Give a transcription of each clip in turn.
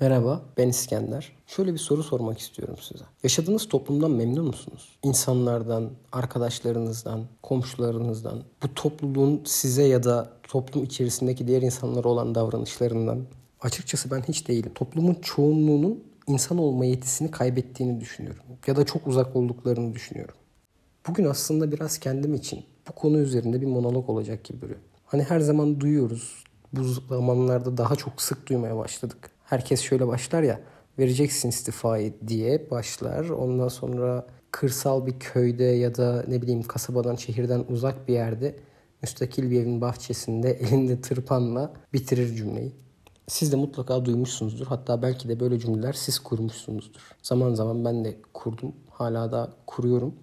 Merhaba, ben İskender. Şöyle bir soru sormak istiyorum size. Yaşadığınız toplumdan memnun musunuz? İnsanlardan, arkadaşlarınızdan, komşularınızdan, bu topluluğun size ya da toplum içerisindeki diğer insanlara olan davranışlarından. Açıkçası ben hiç değilim. Toplumun çoğunluğunun insan olma yetisini kaybettiğini düşünüyorum. Ya da çok uzak olduklarını düşünüyorum. Bugün aslında biraz kendim için bu konu üzerinde bir monolog olacak gibi duruyor. Hani her zaman duyuyoruz. Bu zamanlarda daha çok sık duymaya başladık herkes şöyle başlar ya vereceksin istifayı diye başlar. Ondan sonra kırsal bir köyde ya da ne bileyim kasabadan şehirden uzak bir yerde müstakil bir evin bahçesinde elinde tırpanla bitirir cümleyi. Siz de mutlaka duymuşsunuzdur. Hatta belki de böyle cümleler siz kurmuşsunuzdur. Zaman zaman ben de kurdum. Hala da kuruyorum.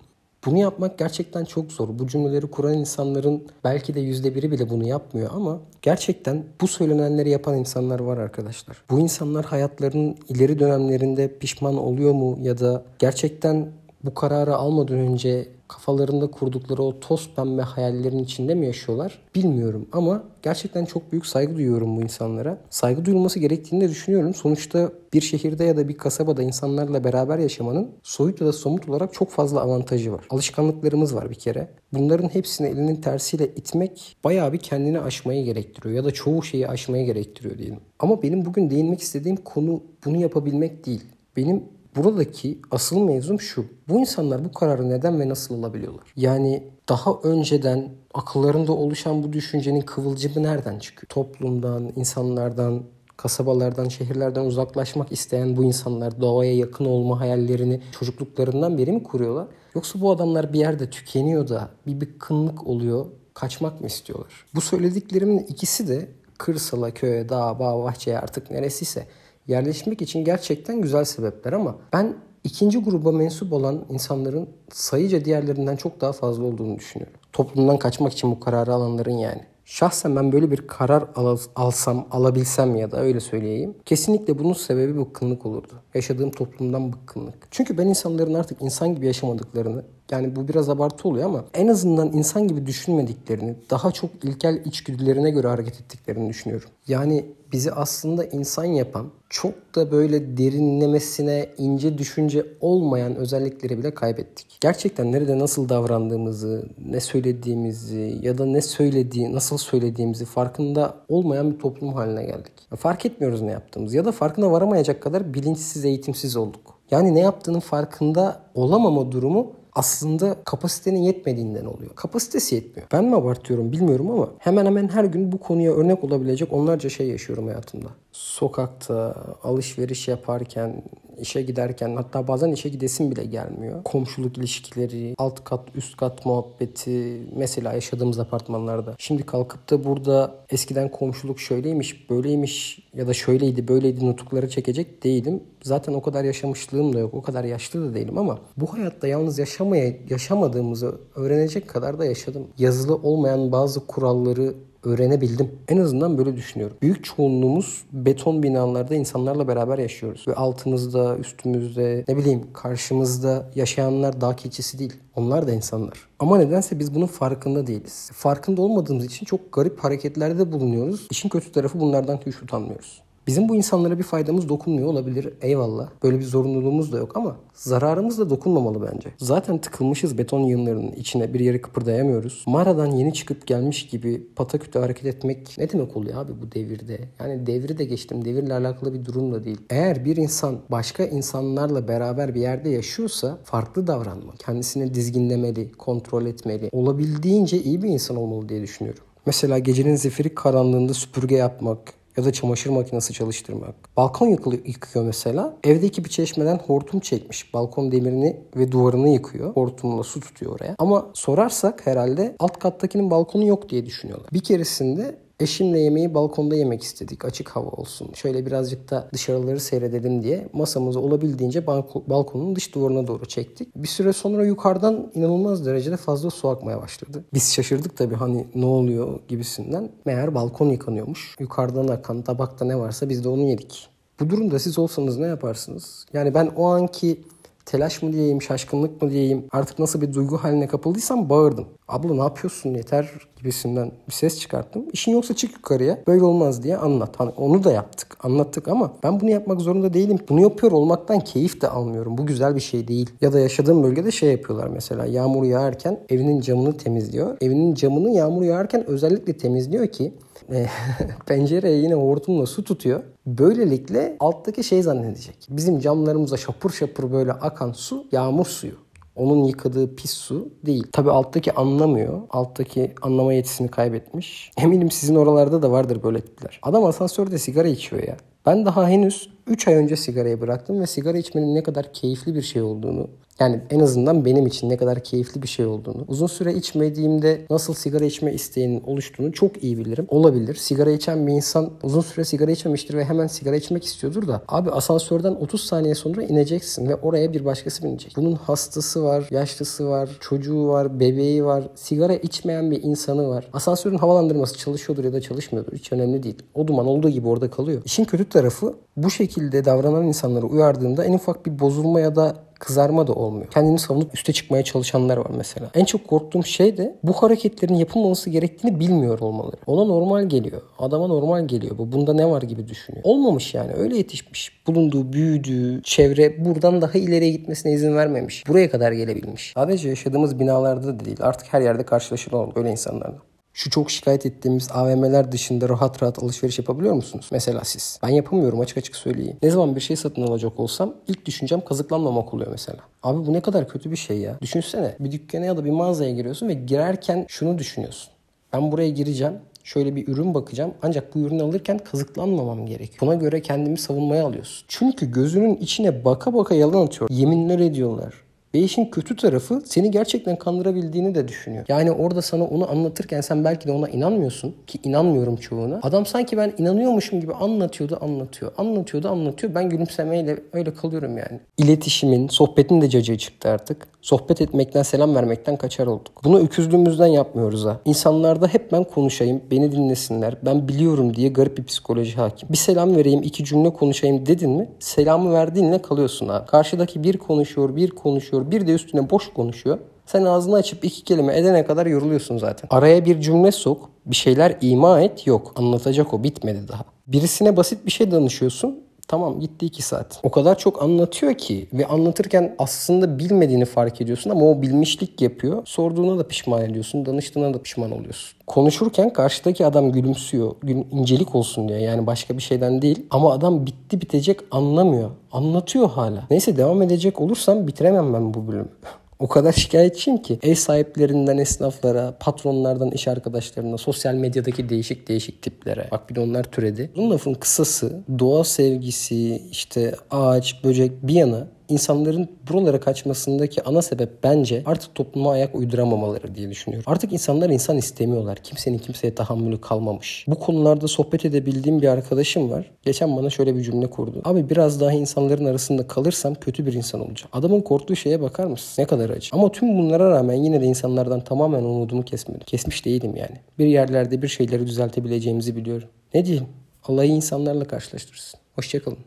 Bunu yapmak gerçekten çok zor. Bu cümleleri kuran insanların belki de yüzde biri bile bunu yapmıyor ama gerçekten bu söylenenleri yapan insanlar var arkadaşlar. Bu insanlar hayatlarının ileri dönemlerinde pişman oluyor mu ya da gerçekten bu kararı almadan önce kafalarında kurdukları o toz pembe hayallerin içinde mi yaşıyorlar bilmiyorum ama gerçekten çok büyük saygı duyuyorum bu insanlara. Saygı duyulması gerektiğini de düşünüyorum. Sonuçta bir şehirde ya da bir kasabada insanlarla beraber yaşamanın soyut ya da somut olarak çok fazla avantajı var. Alışkanlıklarımız var bir kere. Bunların hepsini elinin tersiyle itmek bayağı bir kendini aşmayı gerektiriyor ya da çoğu şeyi aşmayı gerektiriyor diyelim. Ama benim bugün değinmek istediğim konu bunu yapabilmek değil. Benim Buradaki asıl mevzum şu. Bu insanlar bu kararı neden ve nasıl alabiliyorlar? Yani daha önceden akıllarında oluşan bu düşüncenin kıvılcımı nereden çıkıyor? Toplumdan, insanlardan, kasabalardan, şehirlerden uzaklaşmak isteyen bu insanlar doğaya yakın olma hayallerini çocukluklarından beri mi kuruyorlar? Yoksa bu adamlar bir yerde tükeniyor da bir bıkkınlık oluyor, kaçmak mı istiyorlar? Bu söylediklerimin ikisi de kırsala, köye, dağa, bağ, bahçeye artık neresiyse yerleşmek için gerçekten güzel sebepler ama ben ikinci gruba mensup olan insanların sayıca diğerlerinden çok daha fazla olduğunu düşünüyorum. Toplumdan kaçmak için bu kararı alanların yani. Şahsen ben böyle bir karar al alsam, alabilsem ya da öyle söyleyeyim. Kesinlikle bunun sebebi bıkkınlık olurdu. Yaşadığım toplumdan bıkkınlık. Çünkü ben insanların artık insan gibi yaşamadıklarını, yani bu biraz abartı oluyor ama en azından insan gibi düşünmediklerini, daha çok ilkel içgüdülerine göre hareket ettiklerini düşünüyorum. Yani bizi aslında insan yapan, çok da böyle derinlemesine ince düşünce olmayan özellikleri bile kaybettik. Gerçekten nerede nasıl davrandığımızı, ne söylediğimizi ya da ne söylediği, nasıl söylediğimizi farkında olmayan bir toplum haline geldik. Fark etmiyoruz ne yaptığımız ya da farkına varamayacak kadar bilinçsiz, eğitimsiz olduk. Yani ne yaptığının farkında olamama durumu aslında kapasitenin yetmediğinden oluyor. Kapasitesi yetmiyor. Ben mi abartıyorum bilmiyorum ama hemen hemen her gün bu konuya örnek olabilecek onlarca şey yaşıyorum hayatımda. Sokakta, alışveriş yaparken, işe giderken hatta bazen işe gidesim bile gelmiyor. Komşuluk ilişkileri, alt kat üst kat muhabbeti mesela yaşadığımız apartmanlarda. Şimdi kalkıp da burada eskiden komşuluk şöyleymiş, böyleymiş ya da şöyleydi, böyleydi nutukları çekecek değilim. Zaten o kadar yaşamışlığım da yok, o kadar yaşlı da değilim ama bu hayatta yalnız yaşamaya yaşamadığımızı öğrenecek kadar da yaşadım. Yazılı olmayan bazı kuralları öğrenebildim. En azından böyle düşünüyorum. Büyük çoğunluğumuz beton binalarda insanlarla beraber yaşıyoruz. Ve altımızda, üstümüzde, ne bileyim karşımızda yaşayanlar dağ keçisi değil. Onlar da insanlar. Ama nedense biz bunun farkında değiliz. Farkında olmadığımız için çok garip hareketlerde bulunuyoruz. İşin kötü tarafı bunlardan hiç utanmıyoruz. Bizim bu insanlara bir faydamız dokunmuyor olabilir. Eyvallah. Böyle bir zorunluluğumuz da yok ama zararımız da dokunmamalı bence. Zaten tıkılmışız beton yığınlarının içine bir yere kıpırdayamıyoruz. Mağaradan yeni çıkıp gelmiş gibi pataküte hareket etmek ne demek oluyor abi bu devirde? Yani devri de geçtim. Devirle alakalı bir durum da değil. Eğer bir insan başka insanlarla beraber bir yerde yaşıyorsa farklı davranmalı. Kendisini dizginlemeli, kontrol etmeli. Olabildiğince iyi bir insan olmalı diye düşünüyorum. Mesela gecenin zifiri karanlığında süpürge yapmak, ya da çamaşır makinesi çalıştırmak. Balkon yıkıyor mesela. Evdeki bir çeşmeden hortum çekmiş. Balkon demirini ve duvarını yıkıyor. Hortumla su tutuyor oraya. Ama sorarsak herhalde alt kattakinin balkonu yok diye düşünüyorlar. Bir keresinde Eşimle yemeği balkonda yemek istedik. Açık hava olsun. Şöyle birazcık da dışarıları seyredelim diye masamızı olabildiğince balkonun dış duvarına doğru çektik. Bir süre sonra yukarıdan inanılmaz derecede fazla su akmaya başladı. Biz şaşırdık tabii hani ne oluyor gibisinden. Meğer balkon yıkanıyormuş. Yukarıdan akan tabakta ne varsa biz de onu yedik. Bu durumda siz olsanız ne yaparsınız? Yani ben o anki telaş mı diyeyim, şaşkınlık mı diyeyim artık nasıl bir duygu haline kapıldıysam bağırdım. Abla ne yapıyorsun yeter gibisinden bir ses çıkarttım. İşin yoksa çık yukarıya böyle olmaz diye anlat. Hani onu da yaptık anlattık ama ben bunu yapmak zorunda değilim. Bunu yapıyor olmaktan keyif de almıyorum. Bu güzel bir şey değil. Ya da yaşadığım bölgede şey yapıyorlar mesela yağmur yağarken evinin camını temizliyor. Evinin camını yağmur yağarken özellikle temizliyor ki e, pencereye yine hortumla su tutuyor. Böylelikle alttaki şey zannedecek. Bizim camlarımıza şapur şapur böyle akan su yağmur suyu. Onun yıkadığı pis su değil. Tabi alttaki anlamıyor. Alttaki anlama yetisini kaybetmiş. Eminim sizin oralarda da vardır böyle tipler. Adam asansörde sigara içiyor ya. Ben daha henüz 3 ay önce sigarayı bıraktım ve sigara içmenin ne kadar keyifli bir şey olduğunu yani en azından benim için ne kadar keyifli bir şey olduğunu, uzun süre içmediğimde nasıl sigara içme isteğinin oluştuğunu çok iyi bilirim. Olabilir. Sigara içen bir insan uzun süre sigara içmemiştir ve hemen sigara içmek istiyordur da abi asansörden 30 saniye sonra ineceksin ve oraya bir başkası binecek. Bunun hastası var, yaşlısı var, çocuğu var, bebeği var, sigara içmeyen bir insanı var. Asansörün havalandırması çalışıyordur ya da çalışmıyordur. Hiç önemli değil. O duman olduğu gibi orada kalıyor. İşin kötü tarafı bu şekilde davranan insanları uyardığında en ufak bir bozulma ya da kızarma da olmuyor. Kendini savunup üste çıkmaya çalışanlar var mesela. En çok korktuğum şey de bu hareketlerin yapılmaması gerektiğini bilmiyor olmaları. Ona normal geliyor. Adama normal geliyor. Bu bunda ne var gibi düşünüyor. Olmamış yani. Öyle yetişmiş. Bulunduğu, büyüdüğü çevre buradan daha ileriye gitmesine izin vermemiş. Buraya kadar gelebilmiş. Sadece yaşadığımız binalarda da değil. Artık her yerde karşılaşılan oldu öyle insanlarla. Şu çok şikayet ettiğimiz AVM'ler dışında rahat rahat alışveriş yapabiliyor musunuz? Mesela siz. Ben yapamıyorum açık açık söyleyeyim. Ne zaman bir şey satın alacak olsam ilk düşüncem kazıklanmamak oluyor mesela. Abi bu ne kadar kötü bir şey ya. Düşünsene bir dükkana ya da bir mağazaya giriyorsun ve girerken şunu düşünüyorsun. Ben buraya gireceğim şöyle bir ürün bakacağım. Ancak bu ürünü alırken kazıklanmamam gerekiyor. Buna göre kendimi savunmaya alıyorsun. Çünkü gözünün içine baka baka yalan atıyor. Yeminler ediyorlar. Ve işin kötü tarafı seni gerçekten kandırabildiğini de düşünüyor. Yani orada sana onu anlatırken sen belki de ona inanmıyorsun ki inanmıyorum çoğuna. Adam sanki ben inanıyormuşum gibi anlatıyordu anlatıyor. Anlatıyordu anlatıyor. Ben gülümsemeyle öyle kalıyorum yani. İletişimin, sohbetin de cacığı çıktı artık. Sohbet etmekten, selam vermekten kaçar olduk. Bunu öküzlüğümüzden yapmıyoruz ha. İnsanlarda hep ben konuşayım, beni dinlesinler, ben biliyorum diye garip bir psikoloji hakim. Bir selam vereyim, iki cümle konuşayım dedin mi selamı verdiğinle kalıyorsun ha. Karşıdaki bir konuşuyor, bir konuşuyor, bir de üstüne boş konuşuyor. Sen ağzını açıp iki kelime edene kadar yoruluyorsun zaten. Araya bir cümle sok, bir şeyler ima et yok. Anlatacak o bitmedi daha. Birisine basit bir şey danışıyorsun. Tamam gitti iki saat. O kadar çok anlatıyor ki ve anlatırken aslında bilmediğini fark ediyorsun ama o bilmişlik yapıyor. Sorduğuna da pişman ediyorsun, danıştığına da pişman oluyorsun. Konuşurken karşıdaki adam gülümsüyor. incelik olsun diye yani başka bir şeyden değil. Ama adam bitti bitecek anlamıyor. Anlatıyor hala. Neyse devam edecek olursam bitiremem ben bu bölümü. O kadar şikayetçiyim ki ev sahiplerinden esnaflara, patronlardan iş arkadaşlarına, sosyal medyadaki değişik değişik tiplere. Bak bir de onlar türedi. Bunun lafın kısası doğa sevgisi, işte ağaç, böcek bir yana insanların buralara kaçmasındaki ana sebep bence artık topluma ayak uyduramamaları diye düşünüyorum. Artık insanlar insan istemiyorlar. Kimsenin kimseye tahammülü kalmamış. Bu konularda sohbet edebildiğim bir arkadaşım var. Geçen bana şöyle bir cümle kurdu. Abi biraz daha insanların arasında kalırsam kötü bir insan olacağım. Adamın korktuğu şeye bakar mısın? Ne kadar acı. Ama tüm bunlara rağmen yine de insanlardan tamamen umudumu kesmedim. Kesmiş değilim yani. Bir yerlerde bir şeyleri düzeltebileceğimizi biliyorum. Ne diyeyim? Allah iyi insanlarla karşılaştırsın. Hoşçakalın.